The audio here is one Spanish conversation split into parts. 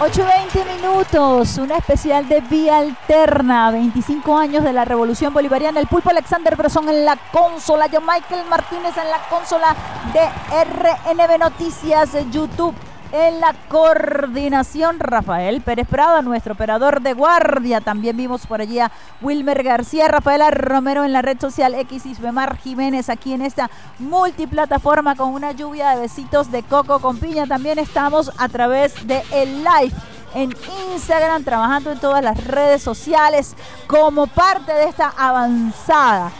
8 20 minutos, una especial de Vía Alterna, 25 años de la Revolución Bolivariana. El pulpo Alexander Brazón en la consola, yo Michael Martínez en la consola de RNB Noticias YouTube. En la coordinación, Rafael Pérez Prada, nuestro operador de guardia. También vimos por allí a Wilmer García, Rafaela Romero en la red social X Isbemar Jiménez aquí en esta multiplataforma con una lluvia de besitos de coco con piña. También estamos a través de el live en Instagram, trabajando en todas las redes sociales como parte de esta avanzada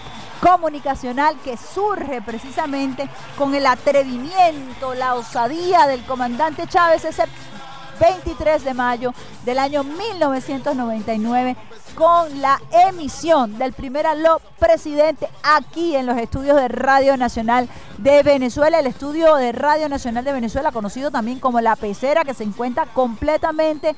comunicacional que surge precisamente con el atrevimiento, la osadía del comandante Chávez ese 23 de mayo del año 1999 con la emisión del primer aló presidente aquí en los estudios de Radio Nacional de Venezuela, el estudio de Radio Nacional de Venezuela, conocido también como La Pecera, que se encuentra completamente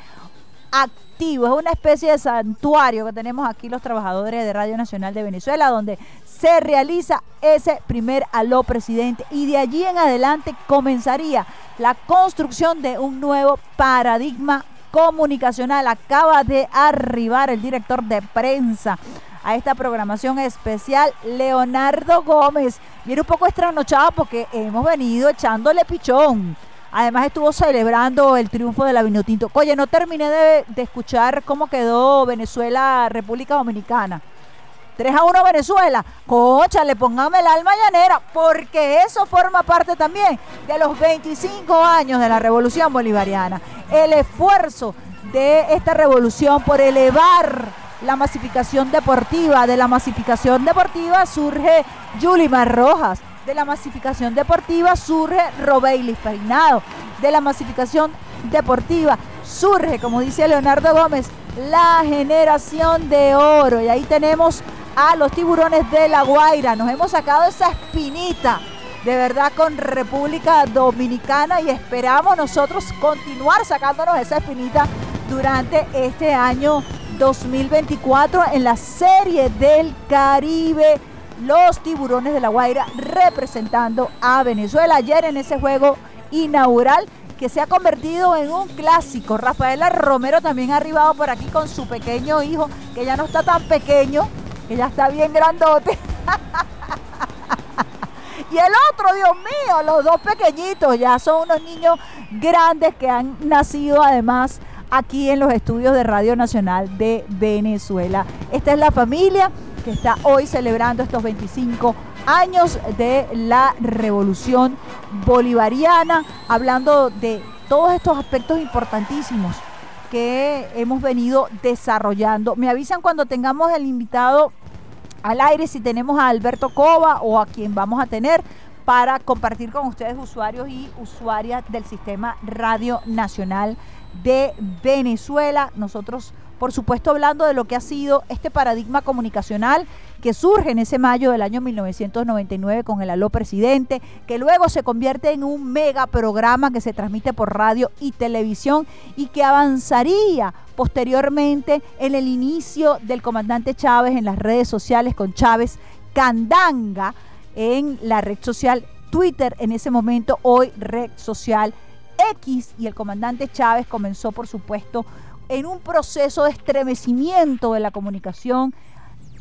activo. Es una especie de santuario que tenemos aquí los trabajadores de Radio Nacional de Venezuela, donde se realiza ese primer aló presidente y de allí en adelante comenzaría la construcción de un nuevo paradigma comunicacional. Acaba de arribar el director de prensa a esta programación especial, Leonardo Gómez. Viene un poco estranochado porque hemos venido echándole pichón. Además estuvo celebrando el triunfo de la Vinotinto. Oye, no terminé de, de escuchar cómo quedó Venezuela, República Dominicana. 3 a 1 Venezuela. Cocha, le pongamos el alma llanera, porque eso forma parte también de los 25 años de la revolución bolivariana. El esfuerzo de esta revolución por elevar la masificación deportiva. De la masificación deportiva surge Yulimar Rojas. De la masificación deportiva surge Robeilis Peinado. De la masificación deportiva surge, como dice Leonardo Gómez, la generación de oro. Y ahí tenemos a los tiburones de La Guaira. Nos hemos sacado esa espinita de verdad con República Dominicana y esperamos nosotros continuar sacándonos esa espinita durante este año 2024 en la Serie del Caribe. Los tiburones de La Guaira representando a Venezuela ayer en ese juego inaugural que se ha convertido en un clásico. Rafaela Romero también ha arribado por aquí con su pequeño hijo, que ya no está tan pequeño, que ya está bien grandote. y el otro, Dios mío, los dos pequeñitos, ya son unos niños grandes que han nacido además aquí en los estudios de Radio Nacional de Venezuela. Esta es la familia que está hoy celebrando estos 25 años de la revolución bolivariana, hablando de todos estos aspectos importantísimos que hemos venido desarrollando. Me avisan cuando tengamos el invitado al aire si tenemos a Alberto Cova o a quien vamos a tener para compartir con ustedes usuarios y usuarias del sistema Radio Nacional de Venezuela. Nosotros por supuesto hablando de lo que ha sido este paradigma comunicacional que surge en ese mayo del año 1999 con el Aló Presidente, que luego se convierte en un mega programa que se transmite por radio y televisión y que avanzaría posteriormente en el inicio del comandante Chávez en las redes sociales con Chávez Candanga en la red social Twitter en ese momento, hoy red social X y el comandante Chávez comenzó por supuesto en un proceso de estremecimiento de la comunicación,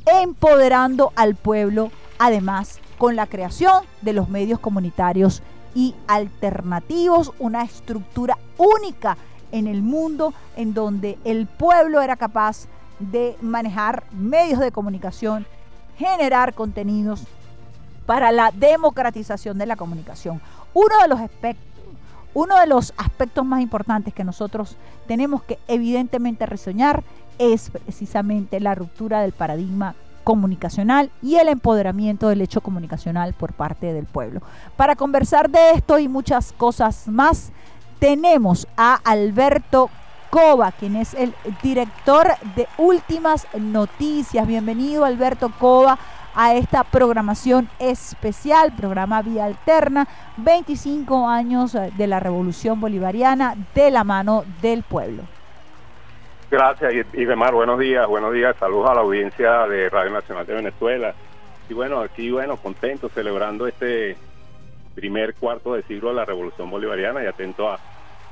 empoderando al pueblo, además con la creación de los medios comunitarios y alternativos, una estructura única en el mundo en donde el pueblo era capaz de manejar medios de comunicación, generar contenidos para la democratización de la comunicación. Uno de los aspectos uno de los aspectos más importantes que nosotros tenemos que evidentemente resoñar es precisamente la ruptura del paradigma comunicacional y el empoderamiento del hecho comunicacional por parte del pueblo. Para conversar de esto y muchas cosas más, tenemos a Alberto Cova, quien es el director de Últimas Noticias. Bienvenido Alberto Cova a esta programación especial, programa Vía Alterna, 25 años eh, de la Revolución Bolivariana de la mano del pueblo. Gracias, Idemar, buenos días, buenos días, saludos a la audiencia de Radio Nacional de Venezuela. Y bueno, aquí, bueno, contento celebrando este primer cuarto de siglo de la Revolución Bolivariana y atento a,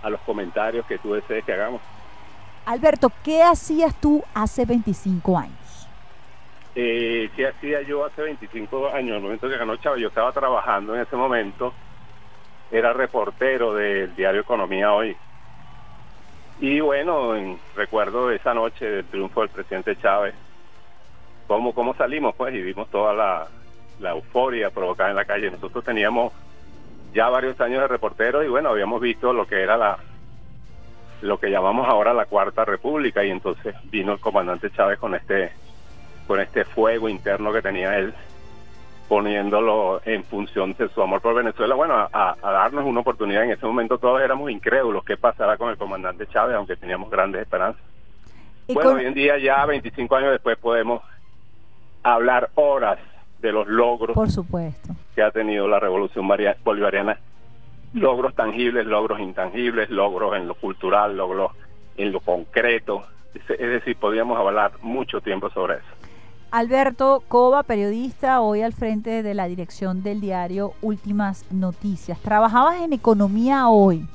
a los comentarios que tú desees que hagamos. Alberto, ¿qué hacías tú hace 25 años? Eh, ¿Qué hacía yo hace 25 años? En el momento que ganó Chávez, yo estaba trabajando en ese momento, era reportero del diario Economía Hoy. Y bueno, recuerdo esa noche del triunfo del presidente Chávez, cómo, cómo salimos pues y vimos toda la, la euforia provocada en la calle. Nosotros teníamos ya varios años de reportero y bueno, habíamos visto lo que era la lo que llamamos ahora la Cuarta República y entonces vino el comandante Chávez con este con este fuego interno que tenía él poniéndolo en función de su amor por Venezuela, bueno, a, darnos una oportunidad. En ese momento todos éramos incrédulos. Qué pasará con el comandante Chávez, aunque teníamos grandes esperanzas. Bueno, hoy en día ya 25 años después podemos hablar horas de los logros por supuesto. que ha tenido la revolución bolivariana. Logros tangibles logros intangibles logros en lo cultural logros en lo concreto. Es decir podríamos hablar mucho tiempo sobre eso Alberto Cova, periodista, hoy al frente de la dirección del diario Últimas Noticias. Trabajabas en economía hoy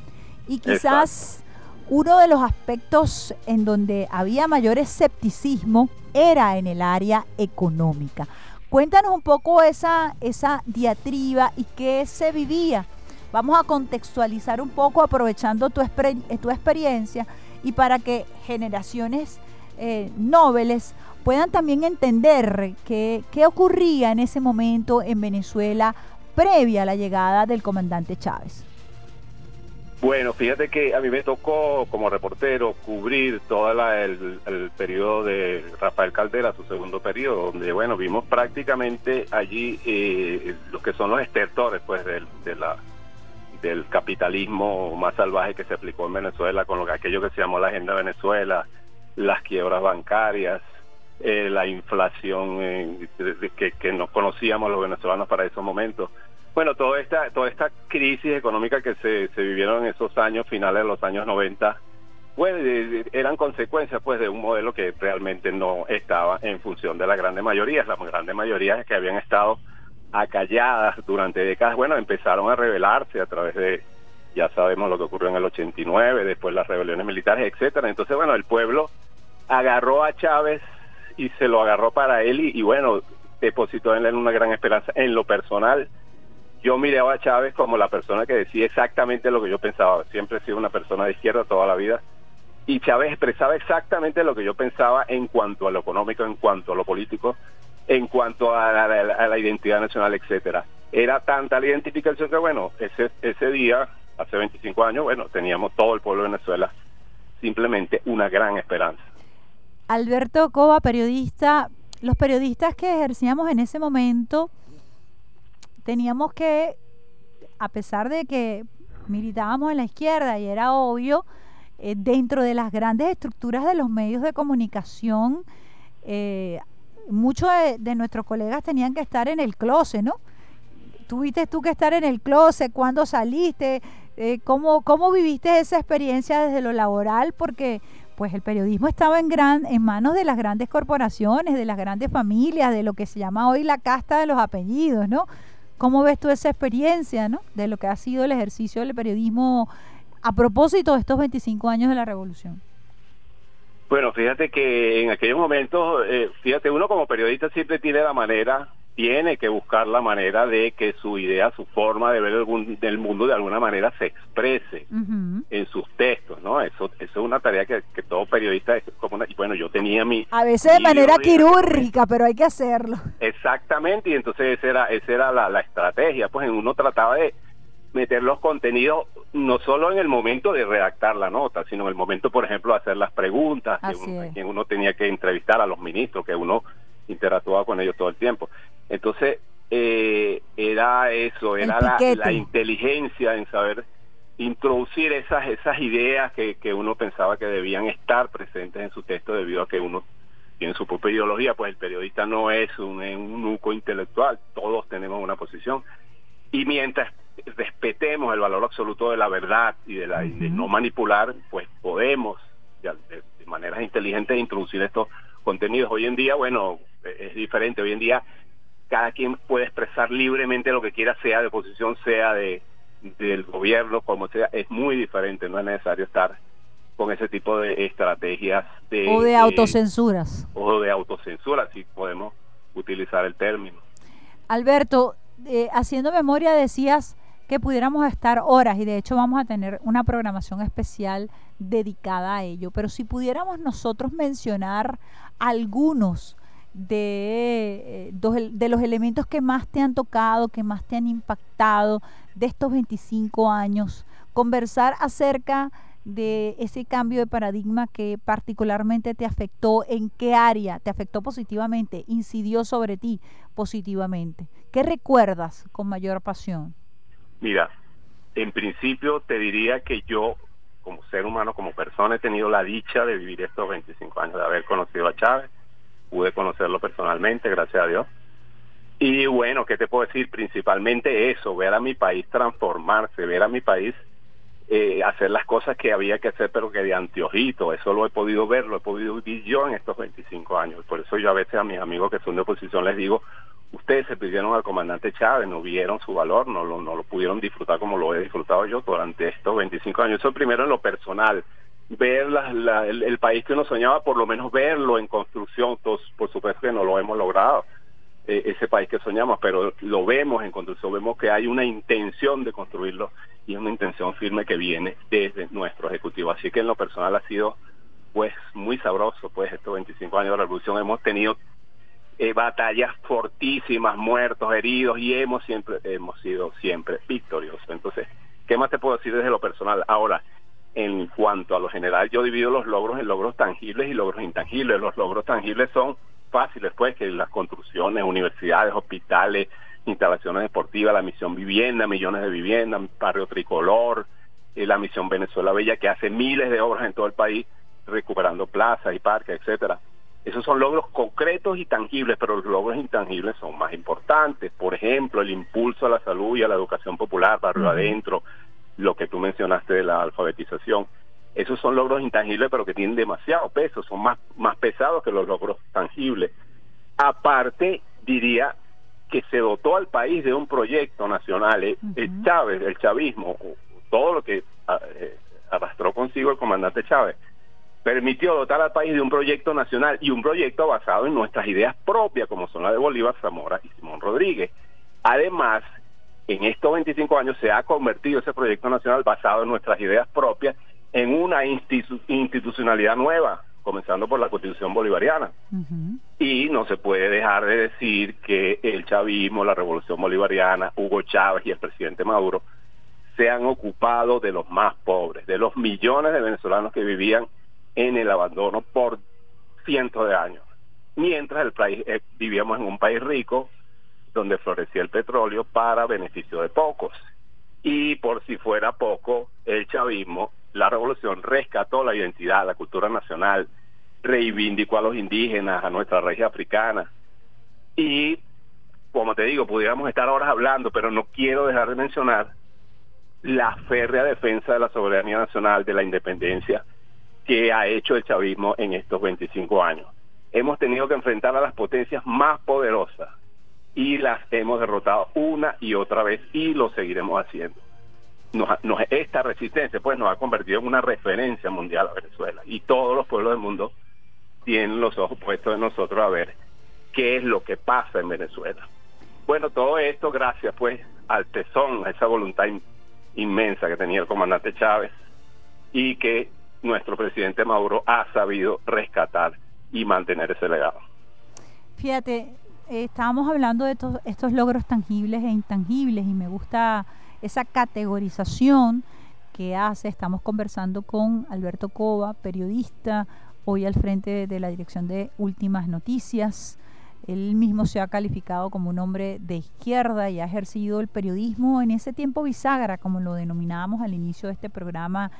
y quizás uno de los aspectos en donde había mayor escepticismo era en el área económica. Cuéntanos un poco esa, esa diatriba y qué se vivía. Vamos a contextualizar un poco aprovechando tu, tu experiencia y para que generaciones eh, nobles puedan también entender qué, qué ocurría en ese momento en Venezuela previa a la llegada del comandante Chávez. Bueno, fíjate que a mí me tocó como reportero cubrir todo el, periodo de Rafael Caldera, su segundo periodo, donde bueno vimos prácticamente allí eh, los que son los estertores pues del, de la, del capitalismo más salvaje que se aplicó en Venezuela con lo que aquello que se llamó la agenda Venezuela, las quiebras bancarias, eh, la inflación eh, que, que no conocíamos los venezolanos para esos momentos. Bueno, toda esta, toda esta crisis económica que se, se vivieron en esos años, finales de los años 90, pues eran consecuencias pues de un modelo que realmente no estaba en función de la grande mayoría. Las grandes mayorías que habían estado acalladas durante décadas, bueno, empezaron a rebelarse a través de, ya sabemos lo que ocurrió en el 89, después las rebeliones militares, etcétera. Entonces, bueno, el pueblo agarró a Chávez y se lo agarró para él y, bueno, depositó en él una gran esperanza. En lo personal, yo miraba a Chávez como la persona que decía exactamente lo que yo pensaba. Siempre he sido una persona de izquierda toda la vida. Y Chávez expresaba exactamente lo que yo pensaba en cuanto a lo económico, en cuanto a lo político, en cuanto a la, identidad nacional, etcétera. Era tanta la identificación que, bueno, ese, ese día, hace 25 años, bueno, teníamos todo el pueblo de Venezuela simplemente una gran esperanza. Alberto Cova, periodista, los periodistas que ejercíamos en ese momento teníamos que, a pesar de que militábamos en la izquierda y era obvio, eh, dentro de las grandes estructuras de los medios de comunicación, eh, muchos de, nuestros colegas tenían que estar en el closet, ¿no? ¿Tuviste tú que estar en el closet? ¿Cuándo saliste? Eh, ¿cómo, ¿Cómo viviste esa experiencia desde lo laboral? Porque pues el periodismo estaba en, gran, en manos de las grandes corporaciones, de las grandes familias, de lo que se llama hoy la casta de los apellidos, ¿no? ¿Cómo ves tú esa experiencia, ¿no? De lo que ha sido el ejercicio del periodismo a propósito de estos 25 años de la revolución. Bueno, fíjate que en aquellos momentos, eh, fíjate, uno como periodista siempre tiene la manera tiene que buscar la manera de que su idea, su forma de ver el, del mundo de alguna manera se exprese en sus textos, ¿no? Eso, eso es una tarea que, todo periodista es como una, y bueno, yo tenía mi... A veces de manera quirúrgica, pero hay que hacerlo. Exactamente, y entonces esa era, esa era la, la estrategia, pues uno trataba de meter los contenidos no solo en el momento de redactar la nota, sino en el momento, por ejemplo, de hacer las preguntas, que uno tenía que entrevistar a los ministros, que uno interactuaba con ellos todo el tiempo. Entonces, eh, era eso, era la, inteligencia en saber introducir esas esas ideas que, que uno pensaba que debían estar presentes en su texto debido a que uno tiene su propia ideología, pues el periodista no es un, un nuco intelectual, todos tenemos una posición. Y mientras respetemos el valor absoluto de la verdad y de, la, de no manipular, pues podemos de, de maneras inteligentes introducir estos contenidos. Hoy en día, bueno, es diferente. Hoy en día cada quien puede expresar libremente lo que quiera, sea de oposición, sea de, del gobierno, como sea, es muy diferente, no es necesario estar con ese tipo de estrategias de... O de autocensuras. o de autocensura, si podemos utilizar el término. Alberto, eh, haciendo memoria decías que pudiéramos estar horas y de hecho vamos a tener una programación especial dedicada a ello, pero si pudiéramos nosotros mencionar algunos de, eh, los elementos que más te han tocado, que más te han impactado de estos 25 años, conversar acerca de ese cambio de paradigma que particularmente te afectó, en qué área te afectó positivamente, incidió sobre ti positivamente. ¿Qué recuerdas con mayor pasión? Mira, en principio te diría que yo como ser humano, como persona, he tenido la dicha de vivir estos 25 años, de haber conocido a Chávez, pude conocerlo personalmente, gracias a Dios. Y bueno, ¿qué te puedo decir? Principalmente eso, ver a mi país transformarse, ver a mi país eh, hacer las cosas que había que hacer, pero que de anteojito. Eso lo he podido ver, lo he podido vivir yo en estos 25 años. Por eso yo a veces a mis amigos que son de oposición les digo, ustedes se pidieron al comandante Chávez, no vieron su valor, no lo, no lo pudieron disfrutar como lo he disfrutado yo durante estos 25 años. Eso primero en lo personal, ver el, país que uno soñaba, por lo menos verlo en construcción, por supuesto que no lo hemos logrado, eh, ese país que soñamos, pero lo vemos en construcción, vemos que hay una intención de construirlo y una intención firme que viene desde nuestro Ejecutivo. Así que en lo personal ha sido pues muy sabroso, pues estos 25 años de revolución hemos tenido eh, batallas fortísimas, muertos, heridos y hemos siempre hemos sido siempre victoriosos. Entonces, ¿qué más te puedo decir desde lo personal? Ahora, en cuanto a lo general, yo divido los logros en logros tangibles y logros intangibles. Los logros tangibles son fáciles, pues, que las construcciones, universidades, hospitales, instalaciones deportivas, la misión vivienda, millones de viviendas, barrio tricolor, eh, la misión Venezuela Bella, que hace miles de obras en todo el país, recuperando plazas y parques, etcétera. Esos son logros concretos y tangibles, pero los logros intangibles son más importantes. Por ejemplo, el impulso a la salud y a la educación popular, barrio adentro, lo que tú mencionaste de la alfabetización. Esos son logros intangibles, pero que tienen demasiado peso, son más, más pesados que los logros tangibles. Aparte, diría que se dotó al país de un proyecto nacional. Eh, el Chávez, el chavismo, todo lo que ah, eh, arrastró consigo el comandante Chávez, permitió dotar al país de un proyecto nacional y un proyecto basado en nuestras ideas propias, como son la de Bolívar, Zamora y Simón Rodríguez. Además, en estos 25 años se ha convertido ese proyecto nacional basado en nuestras ideas propias en una institucionalidad nueva, comenzando por la constitución bolivariana. Y no se puede dejar de decir que el chavismo, la revolución bolivariana, Hugo Chávez y el presidente Maduro se han ocupado de los más pobres, de los millones de venezolanos que vivían en el abandono por cientos de años. Mientras el país, eh, vivíamos en un país rico donde florecía el petróleo para beneficio de pocos. Y por si fuera poco, el chavismo la revolución rescató la identidad, la cultura nacional, reivindicó a los indígenas, a nuestra raíz africana. Y, como te digo, pudiéramos estar horas hablando, pero no quiero dejar de mencionar la férrea defensa de la soberanía nacional, de la independencia que ha hecho el chavismo en estos 25 años. Hemos tenido que enfrentar a las potencias más poderosas y las hemos derrotado una y otra vez y lo seguiremos haciendo esta resistencia pues nos ha convertido en una referencia mundial a Venezuela y todos los pueblos del mundo tienen los ojos puestos en nosotros a ver qué es lo que pasa en Venezuela. Bueno, todo esto gracias pues al tesón, a esa voluntad inmensa que tenía el comandante Chávez y que nuestro presidente Maduro ha sabido rescatar y mantener ese legado. Fíjate, estábamos hablando de estos logros tangibles e intangibles y me gusta esa categorización que hace. Estamos conversando con Alberto Cova, periodista, hoy al frente de la dirección de Últimas Noticias. Él mismo se ha calificado como un hombre de izquierda y ha ejercido el periodismo en ese tiempo bisagra, como lo denominábamos al inicio de este programa,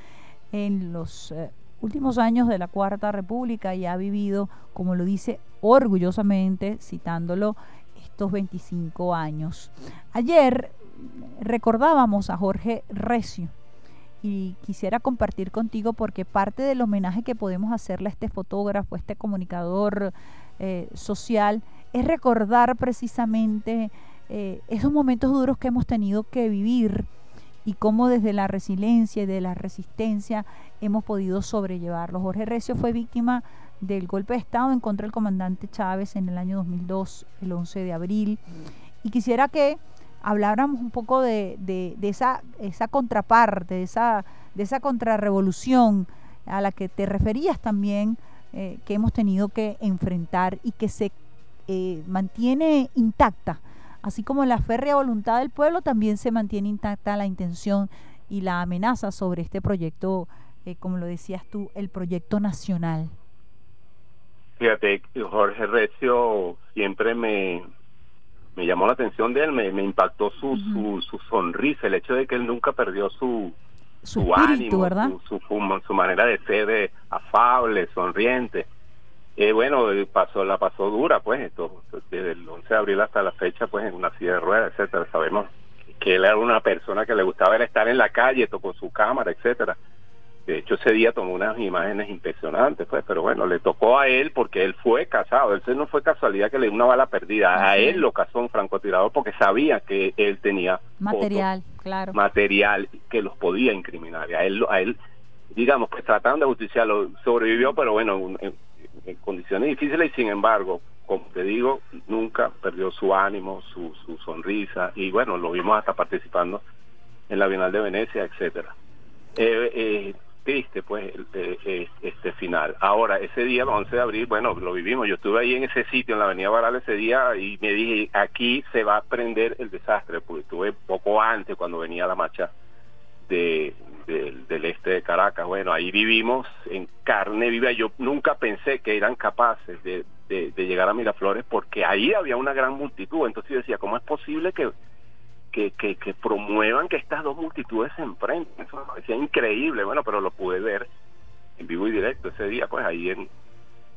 en los eh, últimos años de la Cuarta República y ha vivido, como lo dice orgullosamente, citándolo, estos 25 años. Ayer recordábamos a Jorge Recio y quisiera compartir contigo porque parte del homenaje que podemos hacerle a este fotógrafo, a este comunicador eh, social, es recordar precisamente eh, esos momentos duros que hemos tenido que vivir y cómo desde la resiliencia y de la resistencia hemos podido sobrellevarlo. Jorge Recio fue víctima del golpe de Estado en contra del comandante Chávez en el año 2002, el 11 de abril. Y quisiera que habláramos un poco de, esa, esa contraparte, de esa, de esa contrarrevolución a la que te referías también, eh, que hemos tenido que enfrentar y que se eh, mantiene intacta. Así como la férrea voluntad del pueblo, también se mantiene intacta la intención y la amenaza sobre este proyecto, eh, como lo decías tú, el proyecto nacional. Fíjate, Jorge Recio siempre me, me llamó la atención de él, me, impactó su, su, sonrisa, el hecho de que él nunca perdió su, su, ánimo, ¿verdad? Su, su, manera de ser afable, sonriente. Eh, bueno, eh, pasó la pasó dura, pues, esto, desde el 11 de abril hasta la fecha, pues, en una silla de ruedas, etcétera. Sabemos que él era una persona que le gustaba estar en la calle, con su cámara, etcétera. De hecho, ese día tomó unas imágenes impresionantes, pues, pero bueno, le tocó a él porque él fue casado. Él no fue casualidad que le dio una bala perdida. A él lo casó un francotirador porque sabía que él tenía material, claro. Material que los podía incriminar. a él, a él digamos, pues tratando de justiciarlo, sobrevivió, pero bueno, en, en condiciones difíciles y sin embargo, como te digo, nunca perdió su ánimo, su, su sonrisa y bueno, lo vimos hasta participando en la Bienal de Venecia, etcétera. Eh, eh, triste pues eh, este final. Ahora, ese día, 11 de abril, bueno, lo vivimos. Yo estuve ahí en ese sitio, en la Avenida Baral ese día y me dije, aquí se va a prender el desastre, porque estuve poco antes cuando venía la marcha de, del este de Caracas. Bueno, ahí vivimos en carne viva. Yo nunca pensé que eran capaces de, llegar a Miraflores porque ahí había una gran multitud. Entonces yo decía, ¿cómo es posible que, promuevan que estas dos multitudes se enfrenten. Eso me parecía increíble, bueno, pero lo pude ver en vivo y directo ese día, pues ahí en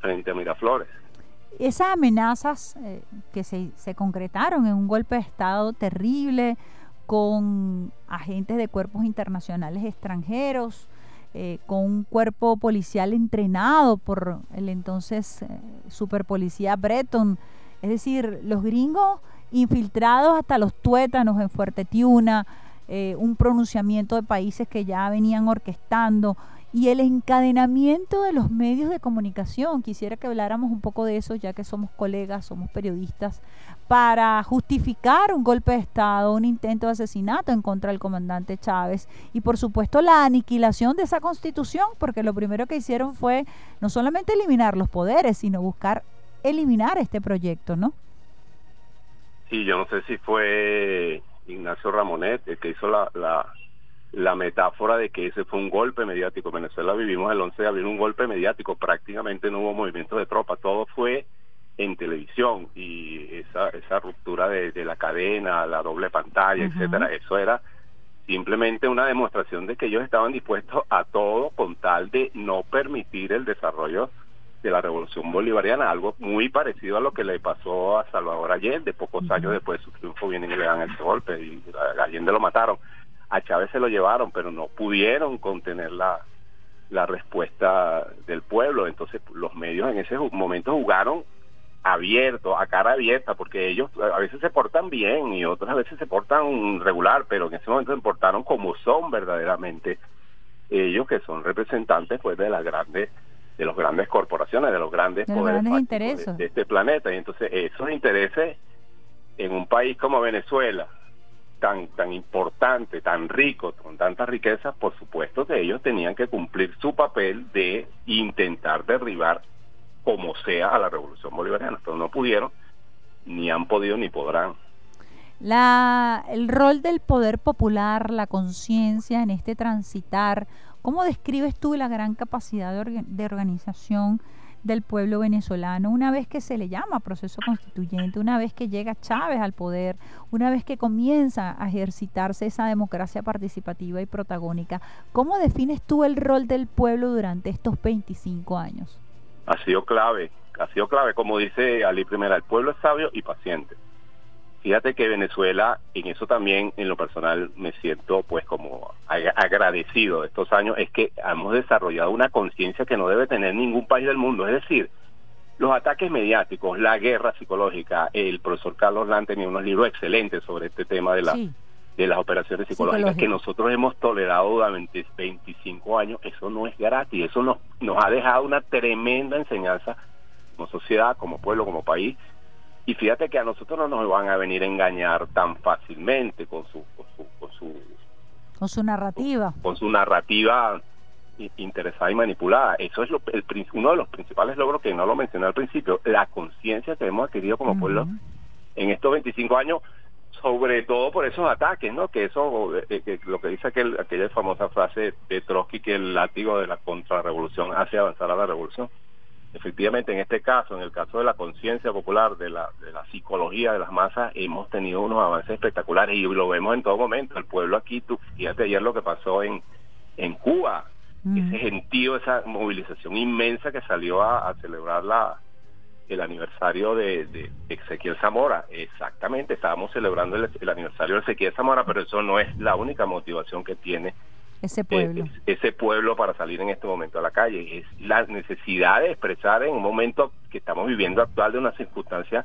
frente a Miraflores. Esas amenazas eh, que se, se concretaron en un golpe de Estado terrible con agentes de cuerpos internacionales extranjeros, eh, con un cuerpo policial entrenado por el entonces eh, superpolicía Breton. Es decir, los gringos infiltrados hasta los tuétanos en Fuerte Tiuna, eh, un pronunciamiento de países que ya venían orquestando y el encadenamiento de los medios de comunicación. Quisiera que habláramos un poco de eso, ya que somos colegas, somos periodistas, para justificar un golpe de Estado, un intento de asesinato en contra del comandante Chávez y por supuesto la aniquilación de esa constitución, porque lo primero que hicieron fue no solamente eliminar los poderes, sino buscar eliminar este proyecto, ¿no? Sí, yo no sé si fue Ignacio Ramonet el que hizo la, la, metáfora de que ese fue un golpe mediático. En Venezuela vivimos el 11 de abril un golpe mediático, prácticamente no hubo movimiento de tropas, todo fue en televisión y esa, esa ruptura de, la cadena, la doble pantalla, etcétera, eso era simplemente una demostración de que ellos estaban dispuestos a todo con tal de no permitir el desarrollo de la revolución bolivariana, algo muy parecido a lo que le pasó a Salvador Allende, pocos años después de su triunfo vienen y le dan ese golpe y a Allende lo mataron, a Chávez se lo llevaron, pero no pudieron contener la, la respuesta del pueblo, entonces los medios en ese momento jugaron abierto, a cara abierta, porque ellos a veces se portan bien y otras veces se portan regular, pero en ese momento se portaron como son verdaderamente ellos que son representantes pues de las grandes de los grandes corporaciones, de los grandes poderes intereses. De, este planeta. Y entonces esos intereses en un país como Venezuela, tan, tan importante, tan rico, con tantas riquezas, por supuesto que ellos tenían que cumplir su papel de intentar derribar como sea a la revolución bolivariana, pero no pudieron, ni han podido ni podrán. La, el rol del poder popular, la conciencia en este transitar ¿Cómo describes tú la gran capacidad de, organización del pueblo venezolano una vez que se le llama proceso constituyente, una vez que llega Chávez al poder, una vez que comienza a ejercitarse esa democracia participativa y protagónica? ¿Cómo defines tú el rol del pueblo durante estos 25 años? Ha sido clave, ha sido clave, como dice Ali Primera, el pueblo es sabio y paciente. Fíjate que Venezuela, en eso también en lo personal me siento pues como agradecido de estos años, es que hemos desarrollado una conciencia que no debe tener ningún país del mundo. Es decir, los ataques mediáticos, la guerra psicológica, el profesor Carlos Lan tenía unos libros excelentes sobre este tema de la, de las operaciones psicológicas que nosotros hemos tolerado durante 25 años, eso no es gratis, eso nos, nos ha dejado una tremenda enseñanza como sociedad, como pueblo, como país. Y fíjate que a nosotros no nos van a venir a engañar tan fácilmente con su con su con su, con su narrativa. Con, su narrativa interesada y manipulada. Eso es lo, el, uno de los principales logros que no lo mencioné al principio, la conciencia que hemos adquirido como pueblo en estos 25 años sobre todo por esos ataques, ¿no? Que eso, eh, que lo que dice aquel, aquella famosa frase de Trotsky, que el látigo de la contrarrevolución hace avanzar a la revolución. Efectivamente, en este caso, en el caso de la conciencia popular, de la, de la psicología de las masas, hemos tenido unos avances espectaculares y lo vemos en todo momento. El pueblo aquí, tú, fíjate ayer lo que pasó en, en Cuba, ese gentío, esa movilización inmensa que salió a celebrar la, el aniversario de, Ezequiel Zamora. Exactamente, estábamos celebrando el, aniversario de Ezequiel Zamora, pero eso no es la única motivación que tiene ese pueblo. ese pueblo para salir en este momento a la calle. Es la necesidad de expresar en un momento que estamos viviendo actual de una circunstancia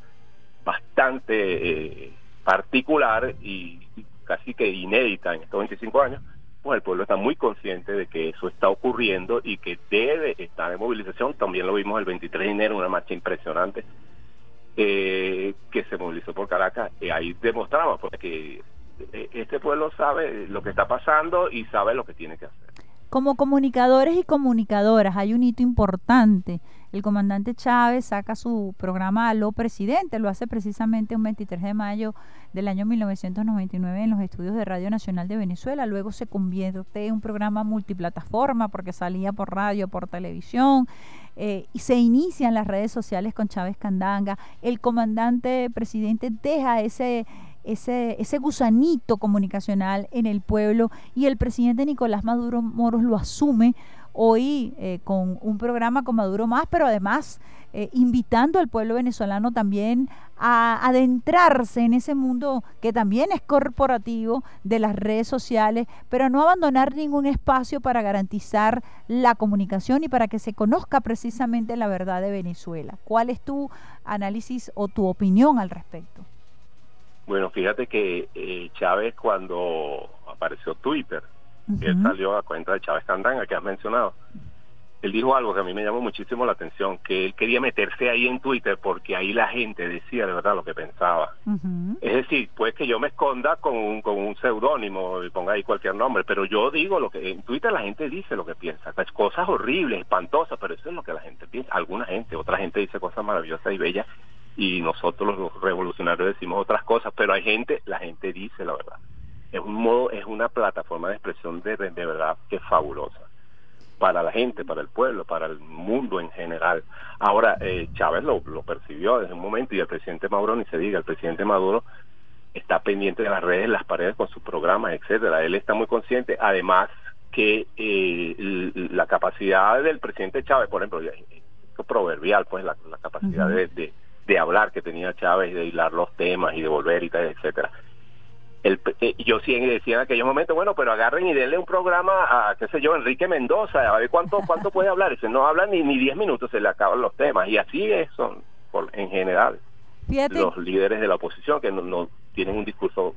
bastante eh, particular y casi que inédita en estos 25 años, pues el pueblo está muy consciente de que eso está ocurriendo y que debe estar en movilización. También lo vimos el 23 de enero, una marcha impresionante eh, que se movilizó por Caracas. Y ahí demostramos pues, que eh, este pueblo sabe lo que está pasando y sabe lo que tiene que hacer. Como comunicadores y comunicadoras hay un hito importante el comandante Chávez saca su programa Aló Presidente, lo hace precisamente un 23 de mayo del año 1999 en los estudios de Radio Nacional de Venezuela, luego se convierte en un programa multiplataforma porque salía por radio, por televisión, eh, y se inicia en las redes sociales con Chávez Candanga. El comandante presidente deja ese ese, ese gusanito comunicacional en el pueblo y el presidente Nicolás Maduro Moros lo asume hoy eh, con un programa con Maduro Más, pero además eh, invitando al pueblo venezolano también a adentrarse en ese mundo que también es corporativo de las redes sociales, pero no abandonar ningún espacio para garantizar la comunicación y para que se conozca precisamente la verdad de Venezuela. ¿Cuál es tu análisis o tu opinión al respecto? Bueno, fíjate que eh, Chávez cuando apareció Twitter, él salió a cuenta de Chávez Candanga, que has mencionado. Él dijo algo que a mí me llamó muchísimo la atención, que él quería meterse ahí en Twitter porque ahí la gente decía de verdad lo que pensaba. Es decir, pues que yo me esconda con un, con un seudónimo y ponga ahí cualquier nombre, pero yo digo lo que en Twitter la gente dice lo que piensa, pues cosas horribles, espantosas, pero eso es lo que la gente piensa. Alguna gente, otra gente dice cosas maravillosas y bellas y nosotros los revolucionarios decimos otras cosas, pero hay gente, la gente dice la verdad es un modo, es una plataforma de expresión de, de verdad que es fabulosa para la gente, para el pueblo, para el mundo en general. Ahora, eh, Chávez lo, lo percibió desde un momento y el presidente Maduro ni se diga, el presidente Maduro está pendiente de las redes, las paredes con sus programas, etcétera. Él está muy consciente, además que eh, la capacidad del presidente Chávez, por ejemplo, es proverbial, pues la, capacidad de, de, de, hablar que tenía Chávez, de hilar los temas y de volver y tal, etcétera el, eh, yo sí decía en aquellos momentos, bueno, pero agarren y denle un programa a, qué sé yo, Enrique Mendoza, a ver cuánto cuánto puede hablar. Ese no habla ni ni 10 minutos, se le acaban los temas. Y así es, son en general los líderes de la oposición que no, tienen un discurso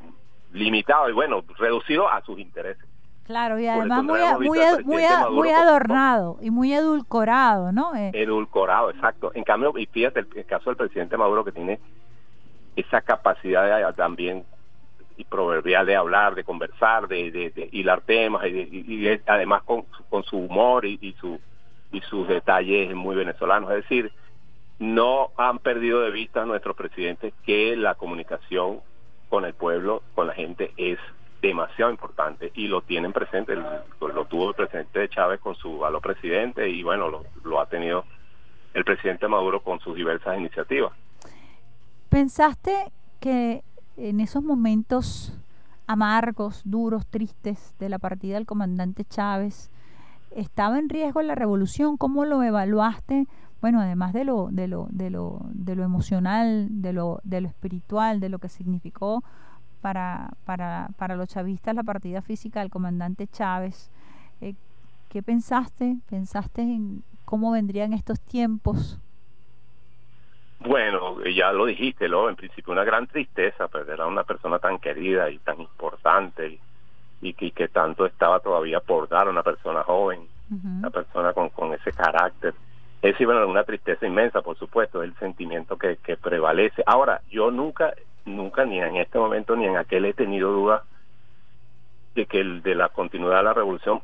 limitado y bueno, reducido a sus intereses. Claro, y además muy, muy, muy, muy, adornado y muy edulcorado, ¿no? Eh. Edulcorado, exacto. En cambio, y fíjate el, caso del presidente Maduro que tiene esa capacidad de, también y proverbial de hablar, de conversar, de, de, hilar temas y, además con, con, su humor y, su, y sus detalles muy venezolanos. Es decir, no han perdido de vista nuestros presidentes que la comunicación con el pueblo, con la gente, es demasiado importante y lo tienen presente, lo, tuvo el presidente de Chávez con su a presidente y bueno, lo, lo ha tenido el presidente Maduro con sus diversas iniciativas. ¿Pensaste que en esos momentos amargos, duros, tristes de la partida del comandante Chávez, ¿estaba en riesgo la revolución? ¿Cómo lo evaluaste? Bueno, además de lo, de lo, de lo, de lo emocional, de lo, de lo espiritual, de lo que significó para, para, para los chavistas la partida física del comandante Chávez. Eh, ¿Qué pensaste? ¿Pensaste en cómo vendrían estos tiempos? Bueno, ya lo dijiste, lo en principio una gran tristeza perder a una persona tan querida y tan importante y, que, tanto estaba todavía por dar a una persona joven, una persona con, con ese carácter. Es bueno, una tristeza inmensa, por supuesto, es el sentimiento que, que prevalece. Ahora, yo nunca, nunca, ni en este momento ni en aquel he tenido duda de que el de la continuidad de la revolución,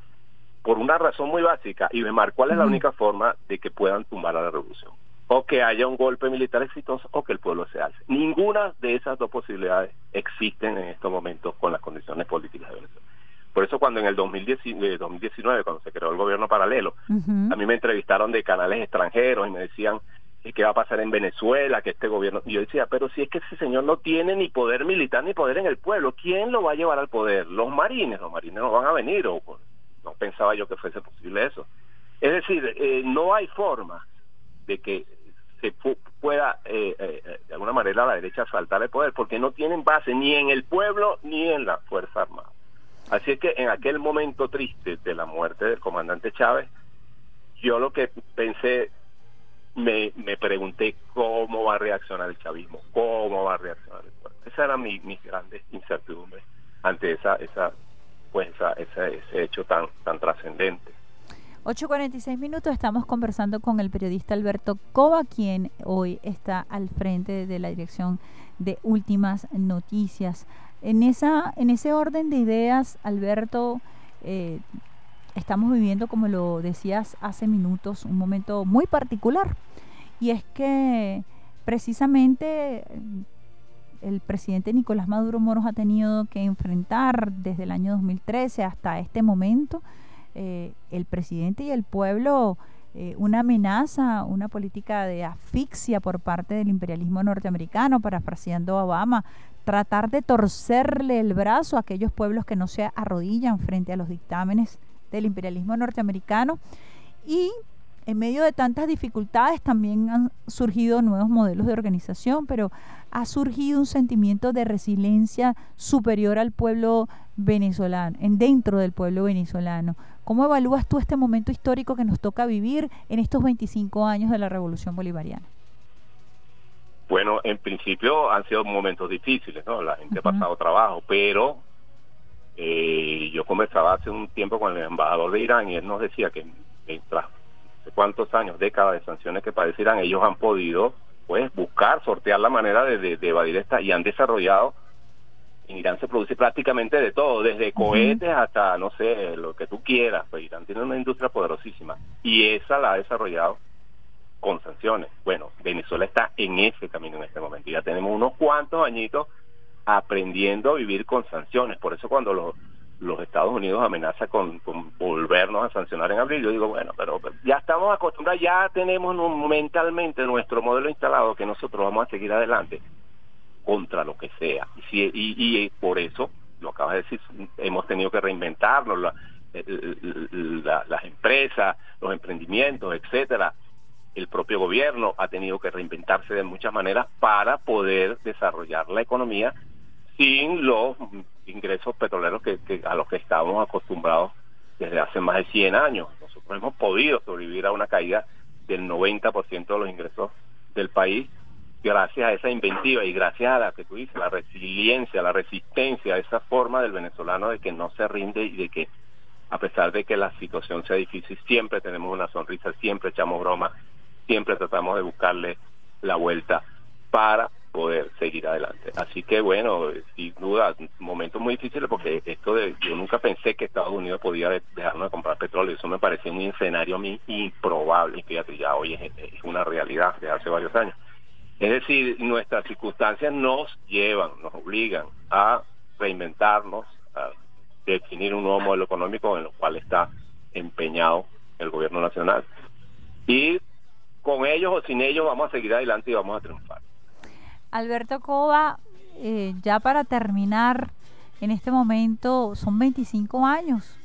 por una razón muy básica, y Mar, ¿cuál es la única forma de que puedan tumbar a la revolución? o que haya un golpe militar exitoso o que el pueblo se alce. Ninguna de esas dos posibilidades existen en estos momentos con las condiciones políticas de Venezuela. Por eso cuando en el 2019, eh, cuando se creó el gobierno paralelo, a mí me entrevistaron de canales extranjeros y me decían qué va a pasar en Venezuela, que este gobierno... Yo decía, pero si es que ese señor no tiene ni poder militar ni poder en el pueblo, ¿quién lo va a llevar al poder? Los marines, los marines no van a venir, o no pensaba yo que fuese posible eso. Es decir, eh, no hay forma de que se pueda eh, eh, de alguna manera la derecha saltar el poder, porque no tienen base ni en el pueblo ni en la Fuerza Armada. Así es que en aquel momento triste de la muerte del comandante Chávez, yo lo que pensé, me, me pregunté cómo va a reaccionar el chavismo, cómo va a reaccionar el pueblo. Esa era mi, mis grandes incertidumbres ante esa, esa, pues esa, ese hecho tan, tan trascendente. 8.46 minutos estamos conversando con el periodista Alberto Cova, quien hoy está al frente de la dirección de Últimas Noticias. En, esa, en ese orden de ideas, Alberto, eh, estamos viviendo, como lo decías hace minutos, un momento muy particular. Y es que precisamente el presidente Nicolás Maduro Moros ha tenido que enfrentar desde el año 2013 hasta este momento eh, el presidente y el pueblo eh, una amenaza, una política de asfixia por parte del imperialismo norteamericano, parafraseando a Obama, tratar de torcerle el brazo a aquellos pueblos que no se arrodillan frente a los dictámenes del imperialismo norteamericano y en medio de tantas dificultades también han surgido nuevos modelos de organización, pero ha surgido un sentimiento de resiliencia superior al pueblo venezolano, en dentro del pueblo venezolano. ¿Cómo evalúas tú este momento histórico que nos toca vivir en estos 25 años de la Revolución Bolivariana? Bueno, en principio han sido momentos difíciles, ¿no? La gente ha pasado trabajo, pero eh, yo conversaba hace un tiempo con el embajador de Irán y él nos decía que mientras cuántos años, décadas de sanciones que padecieran, ellos han podido pues buscar, sortear la manera de, evadir esta y han desarrollado en Irán se produce prácticamente de todo, desde cohetes hasta, no sé, lo que tú quieras. Pues Irán tiene una industria poderosísima y esa la ha desarrollado con sanciones. Bueno, Venezuela está en ese camino en este momento. Ya tenemos unos cuantos añitos aprendiendo a vivir con sanciones. Por eso cuando los Estados Unidos amenaza con, volvernos a sancionar en abril. Yo digo, bueno, pero, ya estamos acostumbrados, ya tenemos mentalmente nuestro modelo instalado que nosotros vamos a seguir adelante contra lo que sea. Y, y, por eso, lo acabas de decir, hemos tenido que reinventarnos, las empresas, los emprendimientos, etcétera. El propio gobierno ha tenido que reinventarse de muchas maneras para poder desarrollar la economía sin los ingresos petroleros que, a los que estábamos acostumbrados desde hace más de 100 años. Nosotros hemos podido sobrevivir a una caída del 90% de los ingresos del país gracias a esa inventiva y gracias a la que tú dices, la resiliencia, la resistencia, esa forma del venezolano de que no se rinde y de que a pesar de que la situación sea difícil, siempre tenemos una sonrisa, siempre echamos broma, siempre tratamos de buscarle la vuelta para poder seguir adelante. Así que bueno, sin duda, momentos muy difíciles porque esto de, yo nunca pensé que Estados Unidos podía dejarnos de comprar petróleo, eso me parecía un escenario a mí improbable, y fíjate, ya hoy es, una realidad de hace varios años. Es decir, nuestras circunstancias nos llevan, nos obligan a reinventarnos, a definir un nuevo modelo económico en el cual está empeñado el gobierno nacional. Y con ellos o sin ellos vamos a seguir adelante y vamos a triunfar. Alberto Cova, eh, ya para terminar, en este momento son 25 años.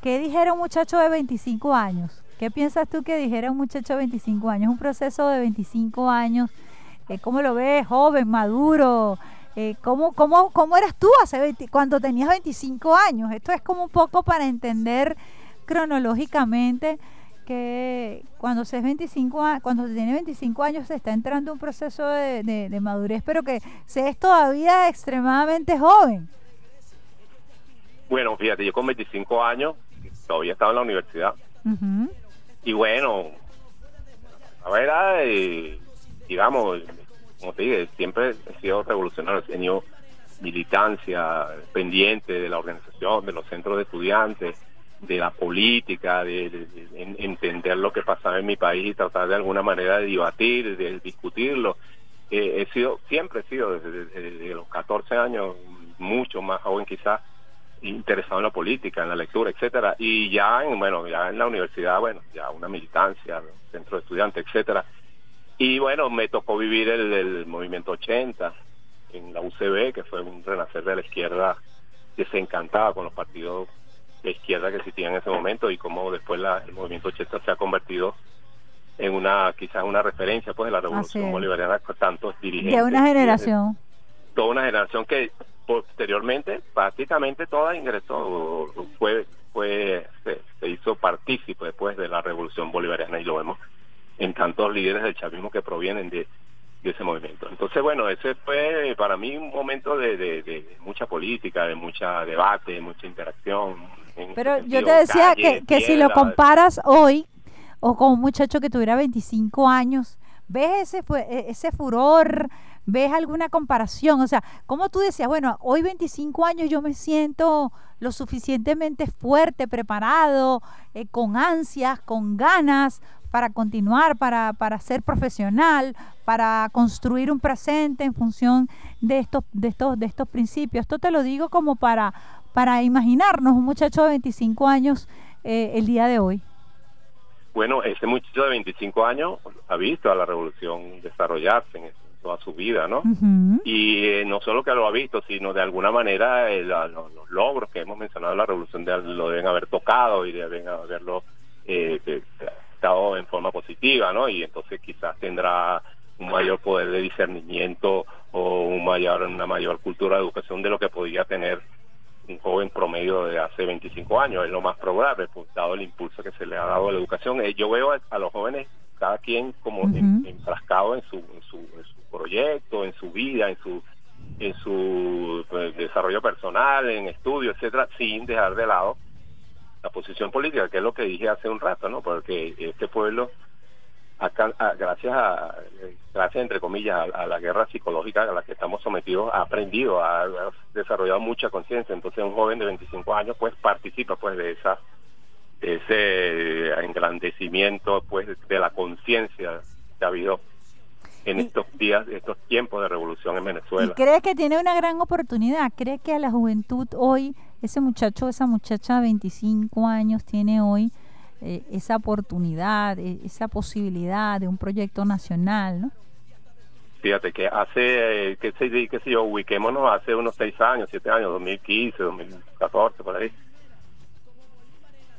¿Qué dijera un muchacho de 25 años? ¿Qué piensas tú que dijera un muchacho de 25 años? Un proceso de 25 años. Eh, ¿Cómo lo ves? Joven, maduro. Eh, ¿cómo, cómo, cómo, eras tú hace cuando tenías 25 años? Esto es como un poco para entender cronológicamente que cuando se es 25 cuando se tiene 25 años se está entrando un proceso de, madurez, pero que se es todavía extremadamente joven. Bueno, fíjate, yo con 25 años todavía estaba en la universidad. Y bueno, a ver, eh, digamos, como te dije, siempre he sido revolucionario, he tenido militancia pendiente de la organización, de los centros de estudiantes, de la política, de, entender lo que pasaba en mi país y tratar de alguna manera de debatir, de discutirlo. Eh, he sido, siempre he sido desde, los 14 años, mucho más joven quizás, interesado en la política, en la lectura, etcétera, y ya en, bueno, ya en la universidad, bueno, ya una militancia, centro de estudiantes, etcétera. Y bueno, me tocó vivir el, movimiento 80 en la UCB, que fue un renacer de la izquierda desencantada con los partidos de izquierda que existían en ese momento y cómo después el movimiento 80 se ha convertido en una quizás una referencia pues de la revolución bolivariana con tantos dirigentes. De una generación. toda una generación que posteriormente prácticamente toda ingresó, fue fue se, hizo partícipe después de la revolución bolivariana y lo vemos en tantos líderes del chavismo que provienen de, de ese movimiento. Entonces, bueno, ese fue para mí un momento de, de, mucha política, de mucha debate, mucha interacción. Pero yo te decía que, que si lo comparas hoy o con un muchacho que tuviera 25 años, ¿ves ese, e, ese furor? ¿Ves alguna comparación? O sea, como tú decías, bueno, hoy 25 años yo me siento lo suficientemente fuerte, preparado, eh, con ansias, con ganas para continuar, para, para ser profesional, para construir un presente en función de estos, de estos, de estos principios. Esto te lo digo como para, para imaginarnos un muchacho de 25 años eh, el día de hoy. Bueno, ese muchacho de 25 años ha visto a la revolución desarrollarse en toda su vida, ¿no? Y eh, no solo que lo ha visto, sino de alguna manera eh, los, logros que hemos mencionado de la revolución lo deben haber tocado y deben haberlo eh, en forma positiva, ¿no? Y entonces quizás tendrá un mayor poder de discernimiento o un mayor, una mayor cultura de educación de lo que podía tener un joven promedio de hace 25 años, es lo más probable, pues, dado el impulso que se le ha dado a la educación. Eh, yo veo a, los jóvenes, cada quien como enfrascado en su, en su, en su proyecto, en su vida, en su en su pues, desarrollo personal, en estudios, etcétera, sin dejar de lado la posición política, que es lo que dije hace un rato, ¿no? Porque este pueblo, gracias a, gracias entre comillas, a, la guerra psicológica a la que estamos sometidos, ha aprendido, ha, desarrollado mucha conciencia. Entonces, un joven de 25 años, pues, participa, pues, de esa de ese engrandecimiento, pues, de la conciencia que ha habido en estos días, estos tiempos de revolución en Venezuela. ¿Y crees que tiene una gran oportunidad? ¿Crees que a la juventud hoy, ese muchacho, esa muchacha de 25 años tiene hoy eh, esa oportunidad, eh, esa posibilidad de un proyecto nacional, ¿no? Fíjate que hace, eh, qué sé, qué sé yo, ubiquémonos hace unos 6 años, 7 años, 2015, 2014, por ahí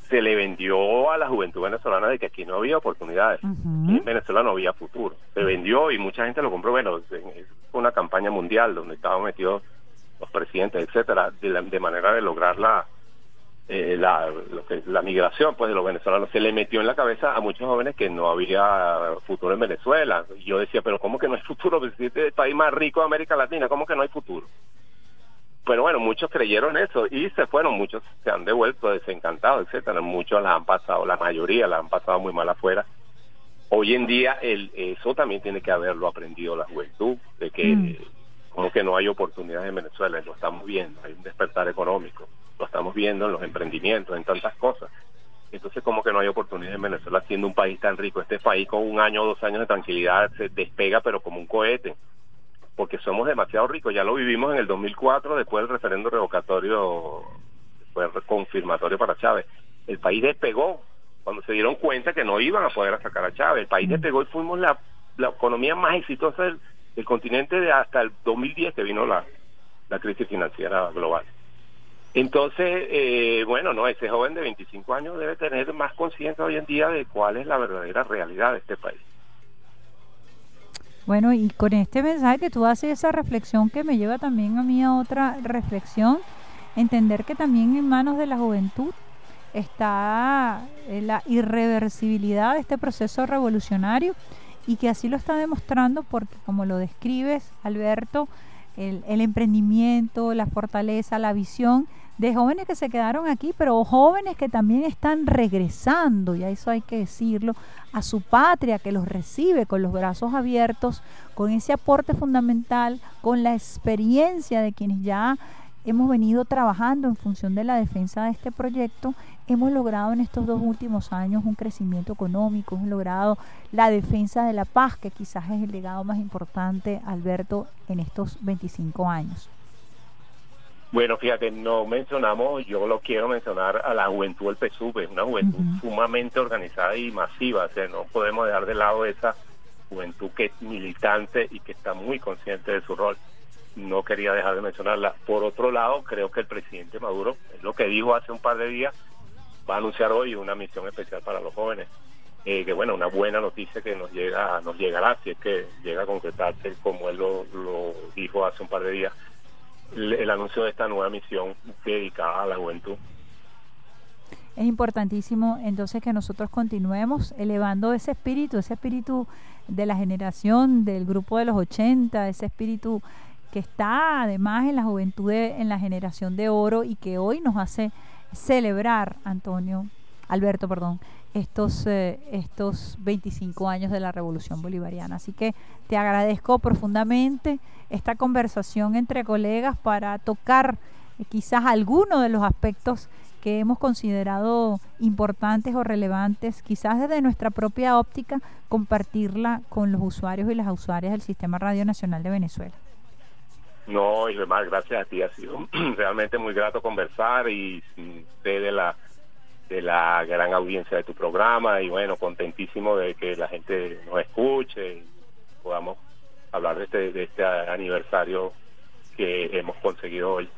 se le vendió a la juventud venezolana de que aquí no había oportunidades, en Venezuela no había futuro. Se vendió y mucha gente lo compró. Bueno, fue una campaña mundial donde estaban metidos los presidentes, etcétera, de, manera de lograr la, eh, la, la migración pues de los venezolanos. Se le metió en la cabeza a muchos jóvenes que no había futuro en Venezuela. Y yo decía, pero ¿cómo que no hay futuro? Pues, este es el país más rico de América Latina, ¿cómo que no hay futuro? pero bueno, muchos creyeron eso y se fueron, muchos se han devuelto desencantados, etcétera. Muchos la han pasado, la mayoría la han pasado muy mal afuera. Hoy en día el, eso también tiene que haberlo aprendido la juventud, de que mm. como que no hay oportunidades en Venezuela, lo estamos viendo, hay un despertar económico, lo estamos viendo en los emprendimientos, en tantas cosas. Entonces como que no hay oportunidades en Venezuela siendo un país tan rico. Este país con un año o dos años de tranquilidad se despega pero como un cohete porque somos demasiado ricos. Ya lo vivimos en el 2004, después del referendo revocatorio, fue confirmatorio para Chávez. El país despegó cuando se dieron cuenta que no iban a poder sacar a Chávez. El país mm. despegó y fuimos la, la economía más exitosa del, continente de hasta el 2010 que vino la, la crisis financiera global. Entonces, eh, bueno, no, ese joven de 25 años debe tener más conciencia hoy en día de cuál es la verdadera realidad de este país. Bueno, y con este mensaje que tú haces, esa reflexión que me lleva también a mí a otra reflexión, entender que también en manos de la juventud está eh, la irreversibilidad de este proceso revolucionario y que así lo está demostrando porque como lo describes, Alberto, el, el emprendimiento, la fortaleza, la visión de jóvenes que se quedaron aquí, pero jóvenes que también están regresando, y a eso hay que decirlo, a su patria que los recibe con los brazos abiertos, con ese aporte fundamental, con la experiencia de quienes ya hemos venido trabajando en función de la defensa de este proyecto, hemos logrado en estos dos últimos años un crecimiento económico, hemos logrado la defensa de la paz, que quizás es el legado más importante, Alberto, en estos 25 años. Bueno, fíjate, no mencionamos, yo lo quiero mencionar a la juventud del PSUV, es una juventud sumamente organizada y masiva, o sea, no podemos dejar de lado esa juventud que es militante y que está muy consciente de su rol. No quería dejar de mencionarla. Por otro lado, creo que el presidente Maduro, es lo que dijo hace un par de días, va a anunciar hoy una misión especial para los jóvenes. Eh, que bueno, una buena noticia que nos llega nos llegará, si es que llega a concretarse como él lo, lo dijo hace un par de días el, anuncio de esta nueva misión dedicada a la juventud. Es importantísimo entonces que nosotros continuemos elevando ese espíritu, ese espíritu de la generación del grupo de los 80, ese espíritu que está además en la juventud, en la generación de oro y que hoy nos hace celebrar, Antonio, Alberto, perdón, estos, eh, estos 25 años de la Revolución Bolivariana. Así que te agradezco profundamente esta conversación entre colegas para tocar eh, quizás algunos de los aspectos que hemos considerado importantes o relevantes, quizás desde nuestra propia óptica, compartirla con los usuarios y las usuarias del Sistema Radio Nacional de Venezuela. No, y demás, gracias a ti. Ha sido realmente muy grato conversar y sé de la de la gran audiencia de tu programa y bueno, contentísimo de que la gente nos escuche y podamos hablar de este, de este aniversario que hemos conseguido hoy.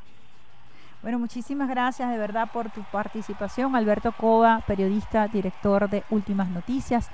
Bueno, muchísimas gracias de verdad por tu participación. Alberto Cova, periodista, director de Últimas Noticias.